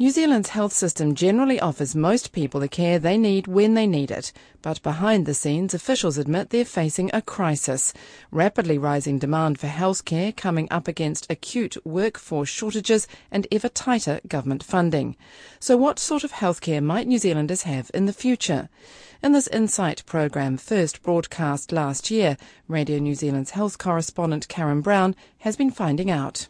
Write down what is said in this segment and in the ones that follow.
New Zealand's health system generally offers most people the care they need when they need it, but behind the scenes, officials admit they're facing a crisis. Rapidly rising demand for healthcare coming up against acute workforce shortages and ever tighter government funding. So, what sort of healthcare might New Zealanders have in the future? In this Insight program, first broadcast last year, Radio New Zealand's health correspondent Karen Brown has been finding out.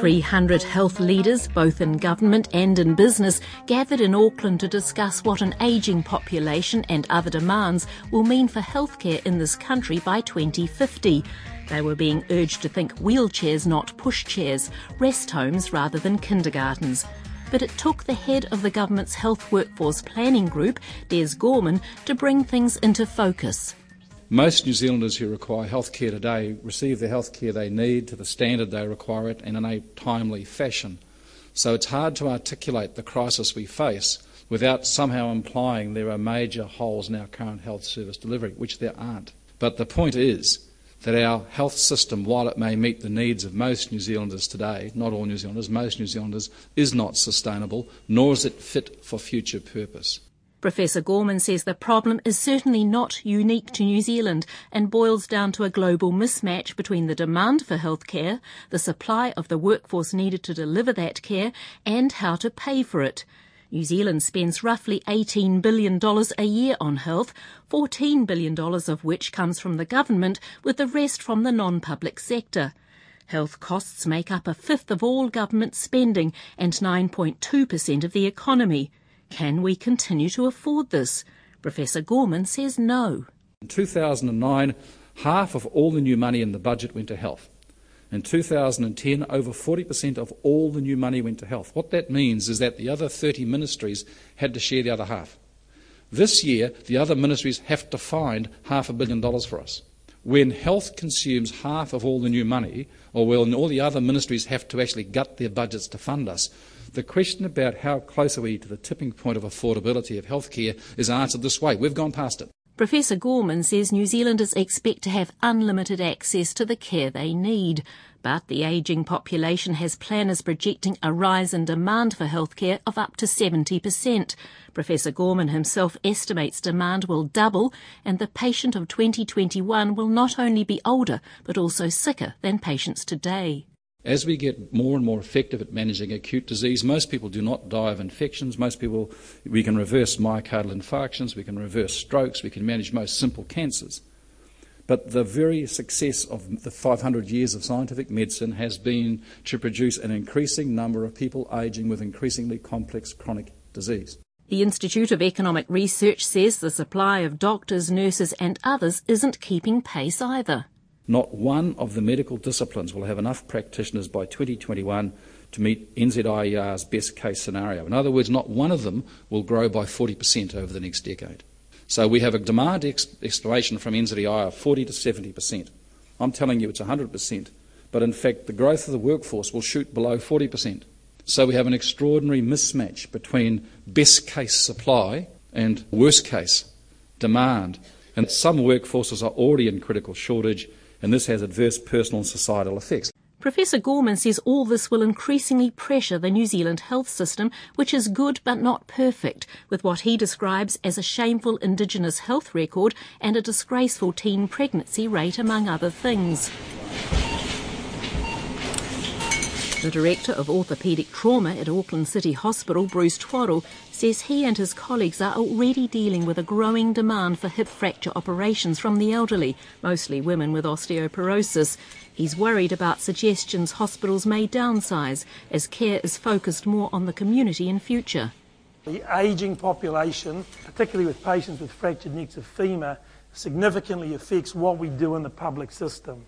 300 health leaders, both in government and in business, gathered in Auckland to discuss what an ageing population and other demands will mean for healthcare in this country by 2050. They were being urged to think wheelchairs, not pushchairs, rest homes rather than kindergartens but it took the head of the government's health workforce planning group, Des Gorman, to bring things into focus. Most New Zealanders who require health care today receive the health care they need to the standard they require it and in a timely fashion. So it's hard to articulate the crisis we face without somehow implying there are major holes in our current health service delivery, which there aren't. But the point is that our health system, while it may meet the needs of most New Zealanders today, not all New Zealanders, most New Zealanders, is not sustainable, nor is it fit for future purpose. Professor Gorman says the problem is certainly not unique to New Zealand and boils down to a global mismatch between the demand for healthcare, the supply of the workforce needed to deliver that care, and how to pay for it. New Zealand spends roughly $18 billion a year on health, $14 billion of which comes from the government, with the rest from the non-public sector. Health costs make up a fifth of all government spending and 9.2% of the economy. Can we continue to afford this? Professor Gorman says no. In 2009, half of all the new money in the budget went to health. In 2010, over 40% of all the new money went to health. What that means is that the other 30 ministries had to share the other half. This year, the other ministries have to find half a billion dollars for us. When health consumes half of all the new money, or when all the other ministries have to actually gut their budgets to fund us, the question about how close are we to the tipping point of affordability of healthcare is answered this way. We've gone past it. Professor Gorman says New Zealanders expect to have unlimited access to the care they need. But the ageing population has planners projecting a rise in demand for healthcare of up to 70%. Professor Gorman himself estimates demand will double and the patient of 2021 will not only be older but also sicker than patients today. As we get more and more effective at managing acute disease, most people do not die of infections. Most people, we can reverse myocardial infarctions, we can reverse strokes, we can manage most simple cancers. But the very success of the 500 years of scientific medicine has been to produce an increasing number of people aging with increasingly complex chronic disease. The Institute of Economic Research says the supply of doctors, nurses, and others isn't keeping pace either. Not one of the medical disciplines will have enough practitioners by 2021 to meet NZIER's best case scenario. In other words, not one of them will grow by 40% over the next decade. So we have a demand ex- from NZIER of 40 to 70%. I'm telling you it's 100%, but in fact the growth of the workforce will shoot below 40%. So we have an extraordinary mismatch between best case supply and worst case demand. And some workforces are already in critical shortage and this has adverse personal and societal effects. Professor Gorman says all this will increasingly pressure the New Zealand health system, which is good but not perfect, with what he describes as a shameful Indigenous health record and a disgraceful teen pregnancy rate, among other things. The Director of Orthopaedic Trauma at Auckland City Hospital, Bruce Twaddle, says he and his colleagues are already dealing with a growing demand for hip fracture operations from the elderly, mostly women with osteoporosis. He's worried about suggestions hospitals may downsize as care is focused more on the community in future. The ageing population, particularly with patients with fractured necks of femur, significantly affects what we do in the public system.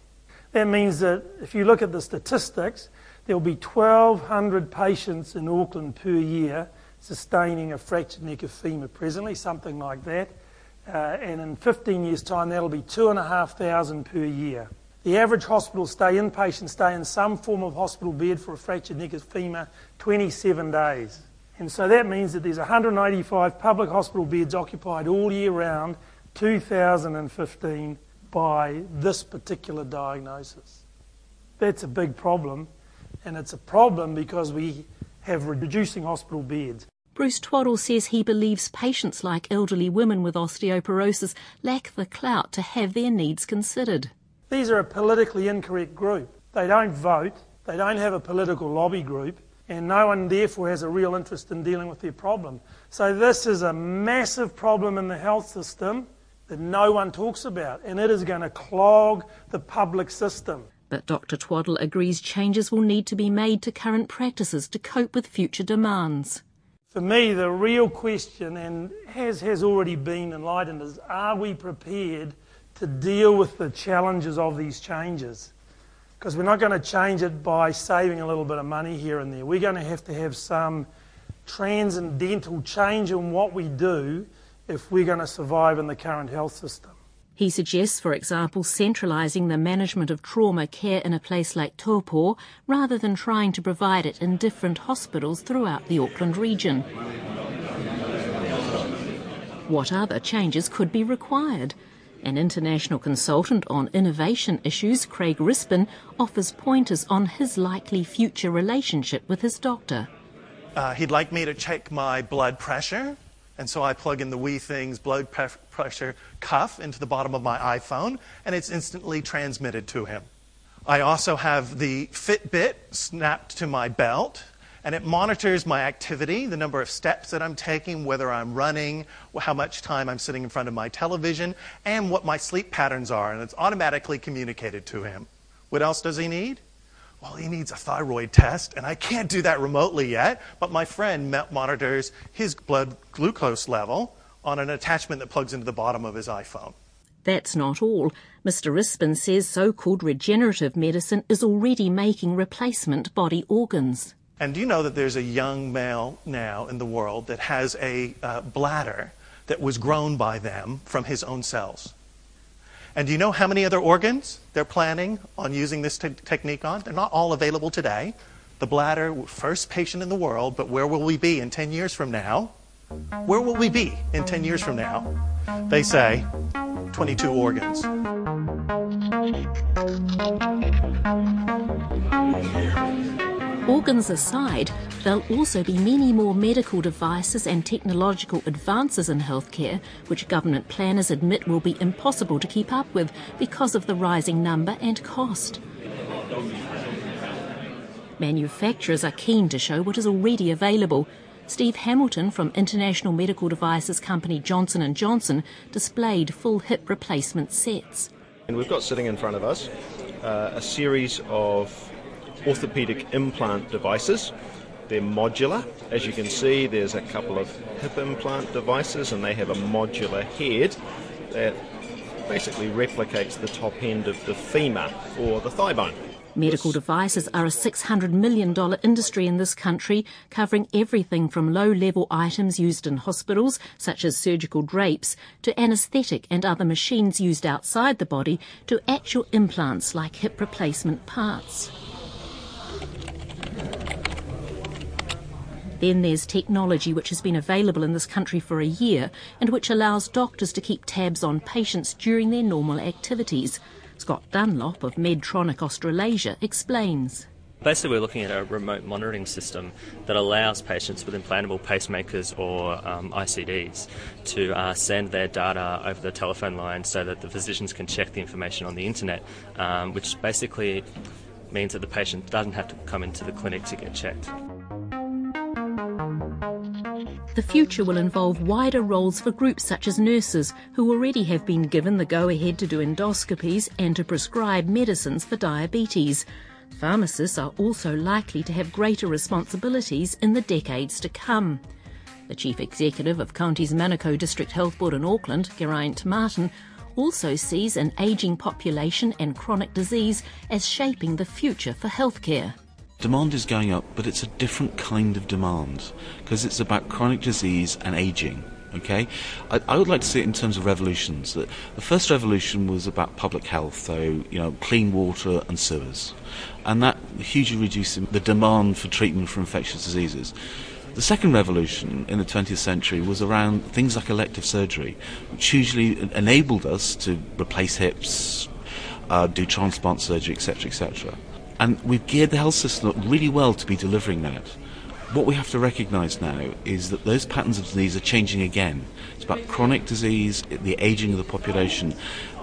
That means that if you look at the statistics, there will be 1,200 patients in Auckland per year sustaining a fractured neck of femur presently, something like that. Uh, and in 15 years' time, that'll be 2,500 per year. The average hospital stay, inpatient stay in some form of hospital bed for a fractured neck of femur, 27 days. And so that means that there's 185 public hospital beds occupied all year round, 2015 by this particular diagnosis. That's a big problem, and it's a problem because we have reducing hospital beds. Bruce Twaddle says he believes patients like elderly women with osteoporosis lack the clout to have their needs considered. These are a politically incorrect group. They don't vote, they don't have a political lobby group, and no one therefore has a real interest in dealing with their problem. So, this is a massive problem in the health system that no one talks about, and it is going to clog the public system. But Dr. Twaddle agrees changes will need to be made to current practices to cope with future demands. For me, the real question, and has, has already been enlightened, is are we prepared to deal with the challenges of these changes? Because we're not going to change it by saving a little bit of money here and there. We're going to have to have some transcendental change in what we do if we're going to survive in the current health system. He suggests, for example, centralising the management of trauma care in a place like Taupo rather than trying to provide it in different hospitals throughout the Auckland region. What other changes could be required? An international consultant on innovation issues, Craig Rispin, offers pointers on his likely future relationship with his doctor. Uh, he'd like me to check my blood pressure, and so I plug in the Withings blood pressure cuff into the bottom of my iPhone, and it's instantly transmitted to him. I also have the Fitbit snapped to my belt, and it monitors my activity, the number of steps that I'm taking, whether I'm running, how much time I'm sitting in front of my television, and what my sleep patterns are, and it's automatically communicated to him. What else does he need? Well, he needs a thyroid test, and I can't do that remotely yet, but my friend monitors his blood glucose level on an attachment that plugs into the bottom of his iPhone. That's not all. Mr. Rispin says so called regenerative medicine is already making replacement body organs. And do you know that there's a young male now in the world that has a uh, bladder that was grown by them from his own cells? And do you know how many other organs they're planning on using this te- technique on? They're not all available today. The bladder, first patient in the world, but where will we be in 10 years from now? Where will we be in 10 years from now? They say 22 organs. Organs aside, there'll also be many more medical devices and technological advances in healthcare, which government planners admit will be impossible to keep up with because of the rising number and cost. Manufacturers are keen to show what is already available. Steve Hamilton from international medical devices company Johnson & Johnson displayed full hip replacement sets. And we've got sitting in front of us uh, a series of orthopedic implant devices. They're modular. As you can see, there's a couple of hip implant devices, and they have a modular head that basically replicates the top end of the femur or the thigh bone. Medical devices are a $600 million industry in this country, covering everything from low level items used in hospitals, such as surgical drapes, to anaesthetic and other machines used outside the body, to actual implants like hip replacement parts. Then there's technology which has been available in this country for a year and which allows doctors to keep tabs on patients during their normal activities. Scott Dunlop of Medtronic Australasia explains. Basically, we're looking at a remote monitoring system that allows patients with implantable pacemakers or um, ICDs to uh, send their data over the telephone line so that the physicians can check the information on the internet, um, which basically means that the patient doesn't have to come into the clinic to get checked. The future will involve wider roles for groups such as nurses, who already have been given the go ahead to do endoscopies and to prescribe medicines for diabetes. Pharmacists are also likely to have greater responsibilities in the decades to come. The Chief Executive of Counties Manukau District Health Board in Auckland, Geraint Martin, also sees an ageing population and chronic disease as shaping the future for healthcare. Demand is going up, but it's a different kind of demand because it's about chronic disease and aging. Okay, I, I, would like to see it in terms of revolutions. The, the first revolution was about public health, so you know, clean water and sewers, and that hugely reduced the demand for treatment for infectious diseases. The second revolution in the 20th century was around things like elective surgery, which usually enabled us to replace hips, uh, do transplant surgery, etc., etc. And we've geared the health system up really well to be delivering that. What we have to recognise now is that those patterns of disease are changing again. It's about chronic disease, the ageing of the population.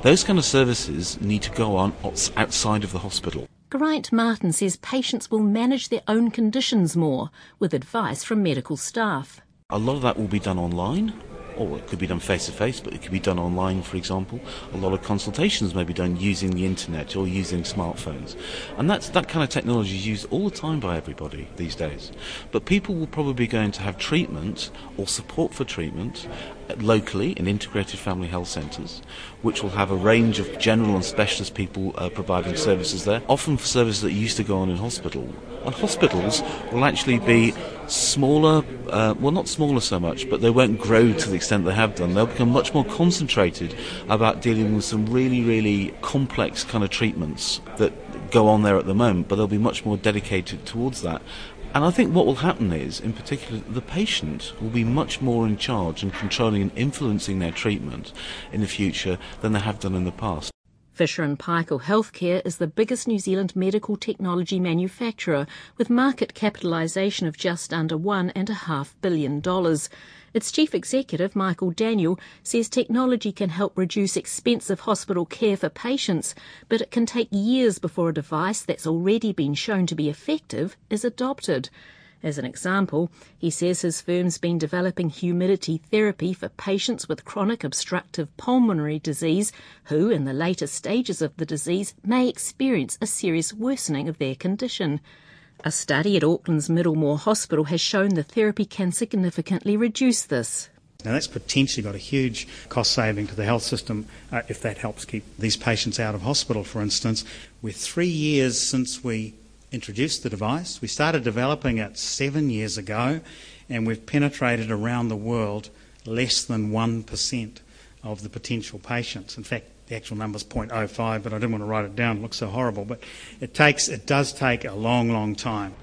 Those kind of services need to go on outside of the hospital. Geraint Martin says patients will manage their own conditions more with advice from medical staff. A lot of that will be done online or it could be done face to face, but it could be done online, for example. A lot of consultations may be done using the internet or using smartphones. And that's, that kind of technology is used all the time by everybody these days. But people will probably be going to have treatment or support for treatment locally in integrated family health centres, which will have a range of general and specialist people uh, providing services there, often for services that used to go on in hospital. And hospitals will actually be smaller, uh, well, not smaller so much, but they won't grow to the extent they have done. They'll become much more concentrated about dealing with some really, really complex kind of treatments that go on there at the moment, but they'll be much more dedicated towards that. And I think what will happen is, in particular, the patient will be much more in charge and controlling and influencing their treatment in the future than they have done in the past. Fisher and Paykel Healthcare is the biggest New Zealand medical technology manufacturer with market capitalisation of just under one and a half billion dollars. Its chief executive, Michael Daniell, says technology can help reduce expensive hospital care for patients, but it can take years before a device that's already been shown to be effective is adopted. As an example, he says his firm's been developing humidity therapy for patients with chronic obstructive pulmonary disease who, in the later stages of the disease, may experience a serious worsening of their condition. A study at Auckland's Middlemore Hospital has shown the therapy can significantly reduce this. Now, that's potentially got a huge cost saving to the health system uh, if that helps keep these patients out of hospital, for instance. We're three years since we introduced the device. We started developing it seven years ago, and we've penetrated around the world less than 1% of the potential patients. In fact, the actual number is 0.05, but I didn't want to write it down. It looks so horrible. But it takes, it does take a long, long time.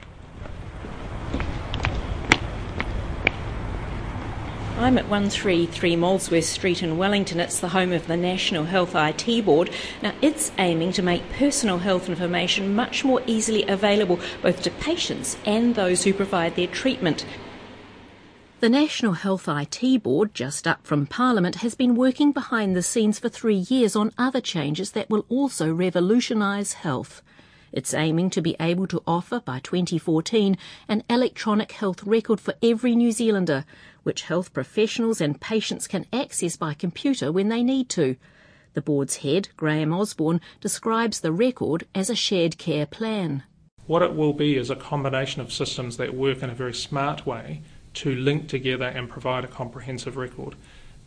I'm at 133 Molesworth Street in Wellington. It's the home of the National Health IT Board. Now, it's aiming to make personal health information much more easily available both to patients and those who provide their treatment. The National Health IT Board, just up from Parliament, has been working behind the scenes for three years on other changes that will also revolutionise health. It's aiming to be able to offer by 2014 an electronic health record for every New Zealander, which health professionals and patients can access by computer when they need to. The board's head, Graeme Osborne, describes the record as a shared care plan. What it will be is a combination of systems that work in a very smart way to link together and provide a comprehensive record.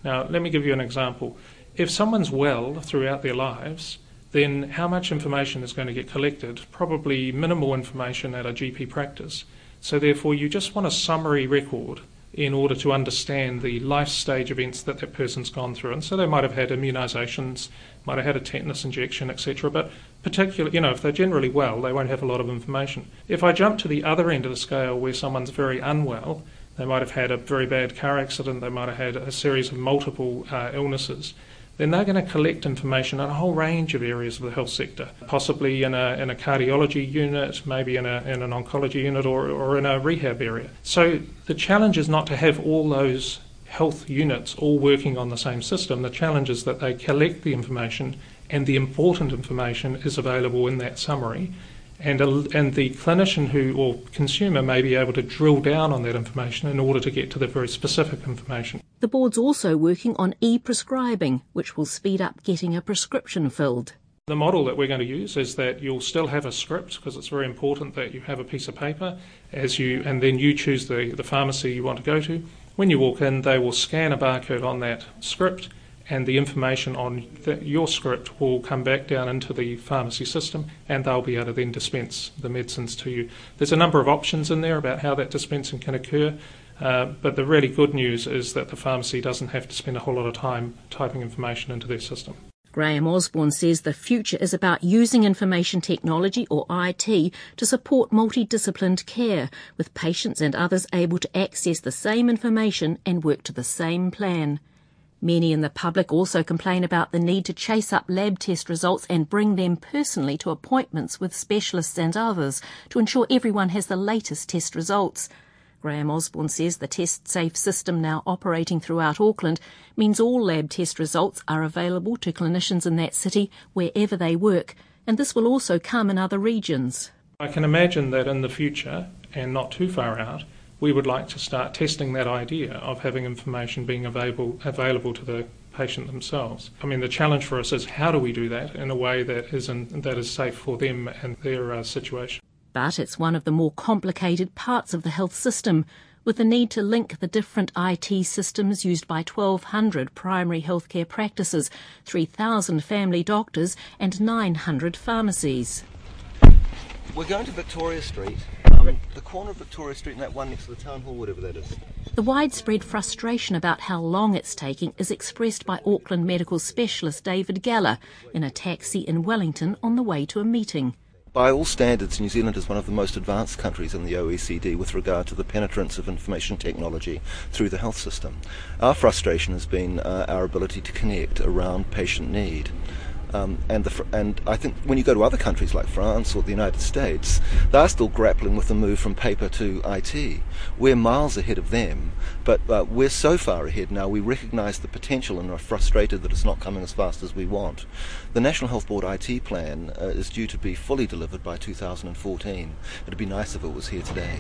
Now, let me give you an example. If someone's well throughout their lives, then how much information is going to get collected? Probably minimal information at a GP practice. So, therefore, you just want a summary record in order to understand the life stage events that that person's gone through. And so they might have had immunisations, might have had a tetanus injection, etc. But particularly, you know, if they're generally well, they won't have a lot of information. If I jump to the other end of the scale where someone's very unwell, they might have had a very bad car accident. They might have had a series of multiple uh, illnesses. Then they're going to collect information on a whole range of areas of the health sector, possibly in a, in a cardiology unit, maybe in, a, in an oncology unit, or, or in a rehab area. So the challenge is not to have all those health units all working on the same system. The challenge is that they collect the information and the important information is available in that summary and, a, and the clinician who or consumer may be able to drill down on that information in order to get to the very specific information. The board's also working on e-prescribing, which will speed up getting a prescription filled. The model that we're going to use is that you'll still have a script because it's very important that you have a piece of paper as you and then you choose the, the pharmacy you want to go to. When you walk in, they will scan a barcode on that script and the information on the, your script will come back down into the pharmacy system and they'll be able to then dispense the medicines to you. There's a number of options in there about how that dispensing can occur, uh, but the really good news is that the pharmacy doesn't have to spend a whole lot of time typing information into their system. Graeme Osborne says the future is about using information technology or IT to support multidisciplined care, with patients and others able to access the same information and work to the same plan. Many in the public also complain about the need to chase up lab test results and bring them personally to appointments with specialists and others to ensure everyone has the latest test results. Graeme Osborne says the test safe system now operating throughout Auckland means all lab test results are available to clinicians in that city wherever they work, and this will also come in other regions. I can imagine that in the future, and not too far out, we would like to start testing that idea of having information being available available to the patient themselves. I mean, the challenge for us is how do we do that in a way that is in, that is safe for them and their uh, situation. But it's one of the more complicated parts of the health system, with the need to link the different IT systems used by 1,200 primary healthcare practices, 3,000 family doctors, and 900 pharmacies. We're going to Victoria Street, um, the corner of Victoria Street and that one next to the town hall, whatever that is. The widespread frustration about how long it's taking is expressed by Auckland medical specialist David Geller in a taxi in Wellington on the way to a meeting. By all standards, New Zealand is one of the most advanced countries in the OECD with regard to the penetrance of information technology through the health system. Our frustration has been uh, our ability to connect around patient need. Um, and, the, and I think when you go to other countries like France or the United States, they're still grappling with the move from paper to IT. We're miles ahead of them, but uh, we're so far ahead now, we recognise the potential and are frustrated that it's not coming as fast as we want. The National Health Board IT plan uh, is due to be fully delivered by 2014. It'd be nice if it was here today.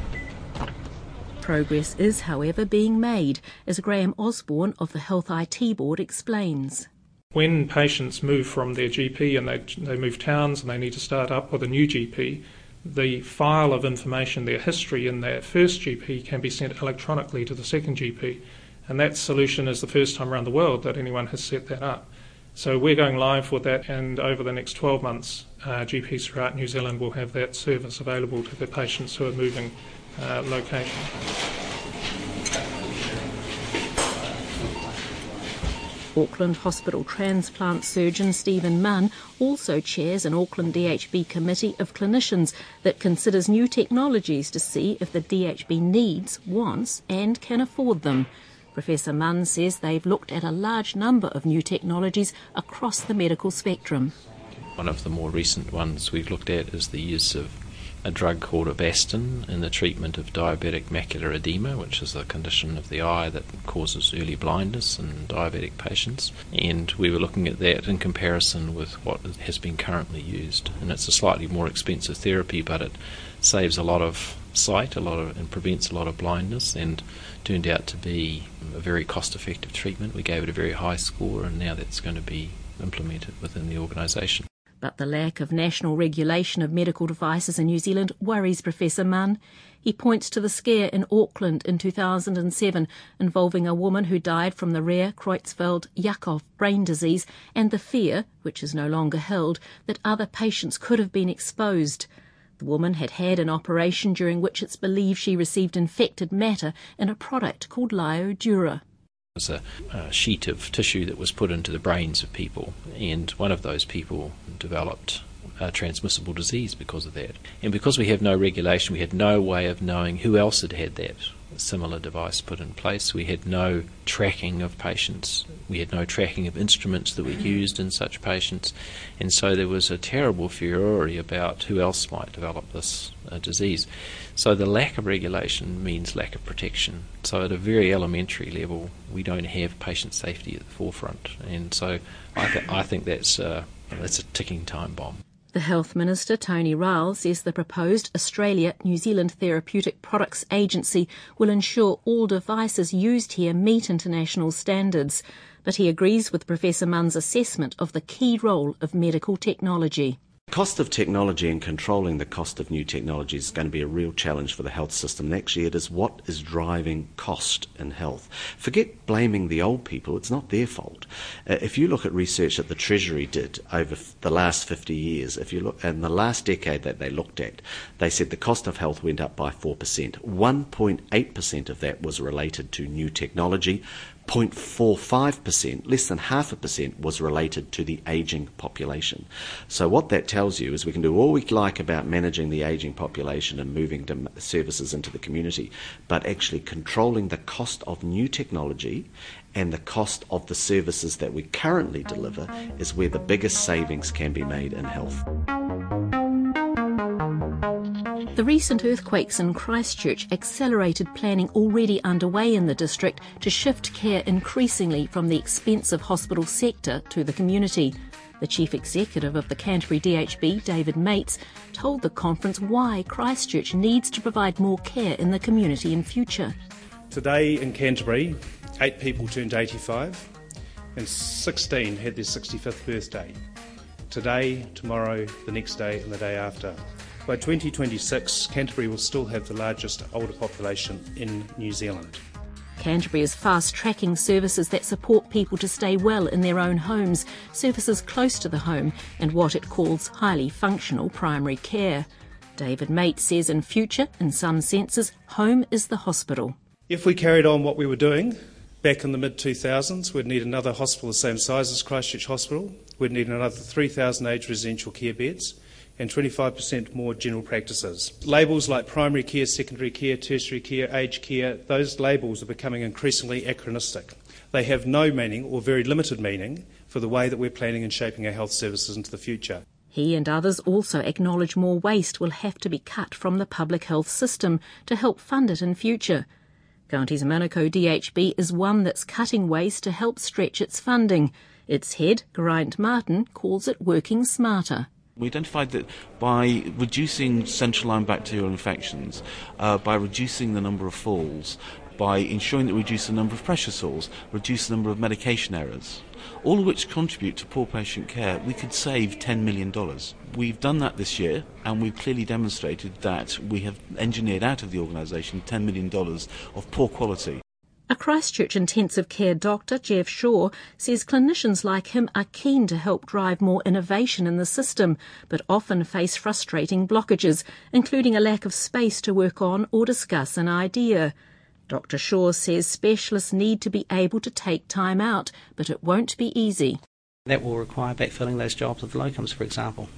Progress is, however, being made, as Graeme Osborne of the Health IT Board explains. When patients move from their GP and they, they move towns and they need to start up with a new GP, the file of information, their history in their first GP can be sent electronically to the second GP. And that solution is the first time around the world that anyone has set that up. So we're going live with that, and over the next 12 months, uh, GPs throughout New Zealand will have that service available to their patients who are moving uh, location. Auckland Hospital transplant surgeon Stephen Munn also chairs an Auckland DHB committee of clinicians that considers new technologies to see if the DHB needs, wants, and can afford them. Professor Munn says they've looked at a large number of new technologies across the medical spectrum. One of the more recent ones we've looked at is the use of a drug called Avastin in the treatment of diabetic macular edema, which is a condition of the eye that causes early blindness in diabetic patients. And we were looking at that in comparison with what has been currently used. And it's a slightly more expensive therapy, but it saves a lot of sight, a lot of, and prevents a lot of blindness, and turned out to be a very cost-effective treatment. We gave it a very high score, and now that's going to be implemented within the organisation. But the lack of national regulation of medical devices in New Zealand worries Professor Munn. He points to the scare in Auckland in 2007 involving a woman who died from the rare Creutzfeldt-Jakob brain disease and the fear, which is no longer held, that other patients could have been exposed. The woman had had an operation during which it's believed she received infected matter in a product called Lyodura was a, a, sheet of tissue that was put into the brains of people, and one of those people developed a transmissible disease because of that. And because we have no regulation, we had no way of knowing who else had had that similar device put in place. We had no tracking of patients. We had no tracking of instruments that were used in such patients. And so there was a terrible furore about who else might develop this uh, disease. So the lack of regulation means lack of protection. So at a very elementary level, we don't have patient safety at the forefront. And so I, th- I think that's, uh, that's a ticking time bomb. The Health Minister, Tony Ryall, says the proposed Australia New Zealand Therapeutic Products Agency will ensure all devices used here meet international standards. But he agrees with Professor Munn's assessment of the key role of medical technology. Cost of technology and controlling the cost of new technology is going to be a real challenge for the health system. And actually, it is what is driving cost in health. Forget blaming the old people, it's not their fault. Uh, if you look at research that the Treasury did over f- the last 50 years, if you look in the last decade that they looked at, they said the cost of health went up by 4%. 1.8% of that was related to new technology. 0.45%, less than half a percent, was related to the ageing population. So, what that tells you is we can do all we like about managing the ageing population and moving services into the community, but actually controlling the cost of new technology and the cost of the services that we currently deliver is where the biggest savings can be made in health. The recent earthquakes in Christchurch accelerated planning already underway in the district to shift care increasingly from the expensive hospital sector to the community. The chief executive of the Canterbury DHB, David Meates, told the conference why Christchurch needs to provide more care in the community in future. Today in Canterbury, eight people turned 85 and 16 had their 65th birthday. Today, tomorrow, the next day, and the day after. By 2026, Canterbury will still have the largest older population in New Zealand. Canterbury is fast tracking services that support people to stay well in their own homes, services close to the home, and what it calls highly functional primary care. David Meates says in future, in some senses, home is the hospital. If we carried on what we were doing back in the mid 2000s, we'd need another hospital the same size as Christchurch Hospital, we'd need another 3,000 aged residential care beds and 25% more general practices. Labels like primary care, secondary care, tertiary care, aged care, those labels are becoming increasingly anachronistic. They have no meaning or very limited meaning for the way that we're planning and shaping our health services into the future. He and others also acknowledge more waste will have to be cut from the public health system to help fund it in future. Counties Manukau DHB is one that's cutting waste to help stretch its funding. Its head, Geraint Martin, calls it working smarter. We identified that by reducing central line bacterial infections, uh, by reducing the number of falls, by ensuring that we reduce the number of pressure sores, reduce the number of medication errors, all of which contribute to poor patient care, we could save $10 million. We've done that this year, and we've clearly demonstrated that we have engineered out of the organisation $10 million of poor quality. A Christchurch intensive care doctor, Jeff Shaw, says clinicians like him are keen to help drive more innovation in the system, but often face frustrating blockages, including a lack of space to work on or discuss an idea. Dr. Shaw says specialists need to be able to take time out, but it won't be easy. That will require backfilling those jobs with locums, for example.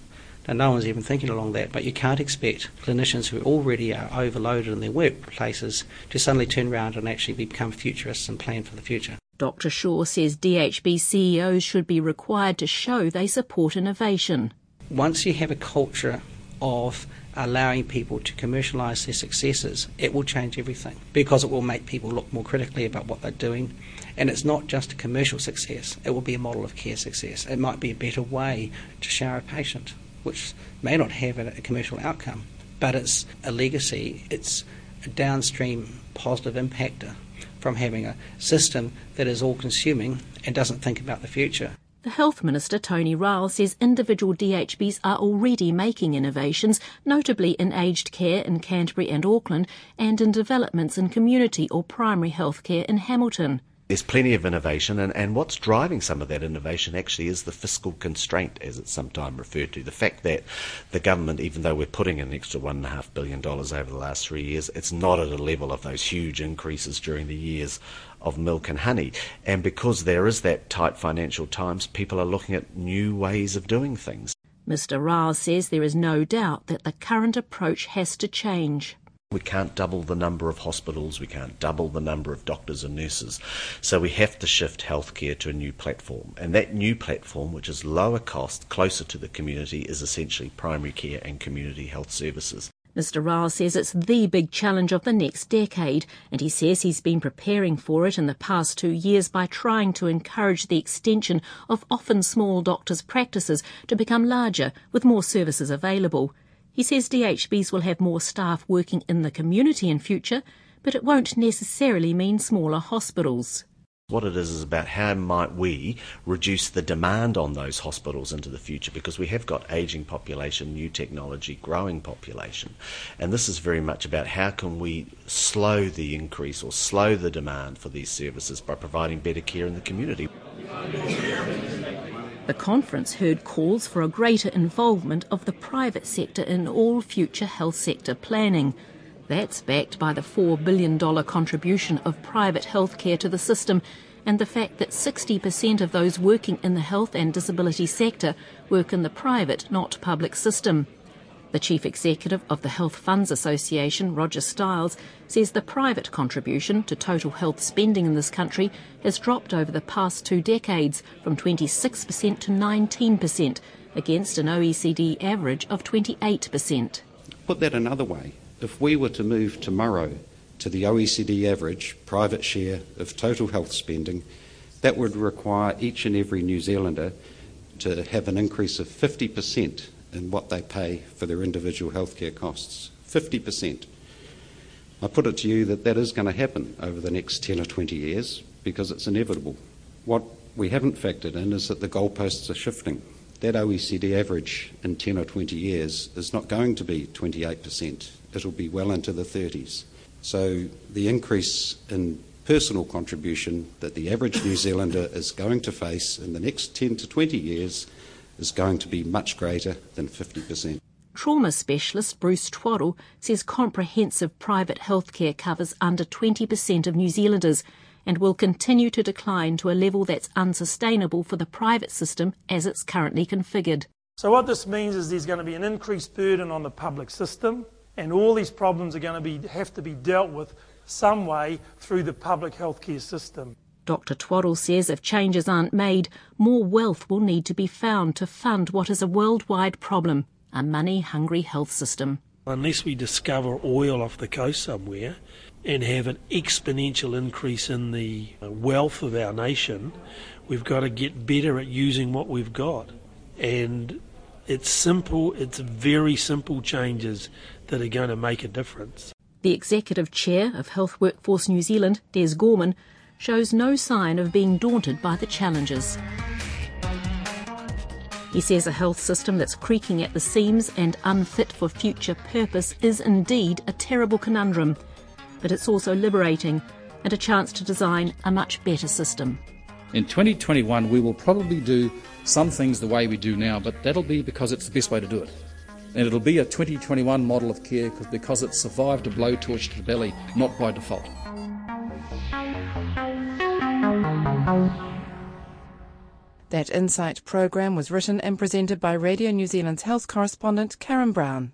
Now, no one's even thinking along that, but you can't expect clinicians who already are overloaded in their workplaces to suddenly turn around and actually become futurists and plan for the future. Dr. Shaw says DHB CEOs should be required to show they support innovation. Once you have a culture of allowing people to commercialise their successes, it will change everything because it will make people look more critically about what they're doing. And it's not just a commercial success, it will be a model of care success. It might be a better way to shower a patient which may not have a, a commercial outcome, but it's a legacy, it's a downstream positive impactor from having a system that is all consuming and doesn't think about the future. The Health Minister, Tony Ryall, says individual DHBs are already making innovations, notably in aged care in Canterbury and Auckland, and in developments in community or primary health care in Hamilton there's plenty of innovation, and, and what's driving some of that innovation actually is the fiscal constraint, as it's sometimes referred to. The fact that the government, even though we're putting in an extra $1.5 billion over the last three years, it's not at a level of those huge increases during the years of milk and honey. And because there is that tight financial times, people are looking at new ways of doing things. Mr. Ryall says there is no doubt that the current approach has to change. We can't double the number of hospitals, we can't double the number of doctors and nurses. So we have to shift healthcare to a new platform. And that new platform, which is lower cost, closer to the community, is essentially primary care and community health services. Mr. Ryall says it's the big challenge of the next decade, and he says he's been preparing for it in the past two years by trying to encourage the extension of often small doctors' practices to become larger with more services available. He says DHBs will have more staff working in the community in future, but it won't necessarily mean smaller hospitals. What it is is about how might we reduce the demand on those hospitals into the future because we have got ageing population, new technology, growing population. And this is very much about how can we slow the increase or slow the demand for these services by providing better care in the community. The conference heard calls for a greater involvement of the private sector in all future health sector planning. That's backed by the $4 billion contribution of private healthcare to the system and the fact that 60% of those working in the health and disability sector work in the private, not public system. The chief executive of the Health Funds Association, Roger Styles, says the private contribution to total health spending in this country has dropped over the past two decades from 26% to 19%, against an OECD average of 28%. Put that another way, if we were to move tomorrow to the OECD average private share of total health spending, that would require each and every New Zealander to have an increase of 50% in what they pay for their individual healthcare costs. 50%. I put it to you that that is going to happen over the next 10 or 20 years because it's inevitable. What we haven't factored in is that the goalposts are shifting. That OECD average in 10 or 20 years is not going to be 28%. It'll be well into the 30s. So the increase in personal contribution that the average New Zealander is going to face in the next 10 to 20 years is going to be much greater than 50%. Trauma specialist Bruce Twaddle says comprehensive private healthcare covers under 20% of New Zealanders and will continue to decline to a level that's unsustainable for the private system as it's currently configured. So, what this means is there's going to be an increased burden on the public system, and all these problems are going to be, have to be dealt with some way through the public healthcare system. Dr. Twaddle says if changes aren't made, more wealth will need to be found to fund what is a worldwide problem a money hungry health system. Unless we discover oil off the coast somewhere and have an exponential increase in the uh, wealth of our nation, we've got to get better at using what we've got. And it's simple, it's very simple changes that are going to make a difference. The executive chair of Health Workforce New Zealand, Des Gorman, shows no sign of being daunted by the challenges. He says a health system that's creaking at the seams and unfit for future purpose is indeed a terrible conundrum, but it's also liberating and a chance to design a much better system. In 2021, we will probably do some things the way we do now, but that'll be because it's the best way to do it. And it'll be a 2021 model of care because it survived a blowtorch to the belly, not by default. That Insight program was written and presented by Radio New Zealand's health correspondent Karen Brown.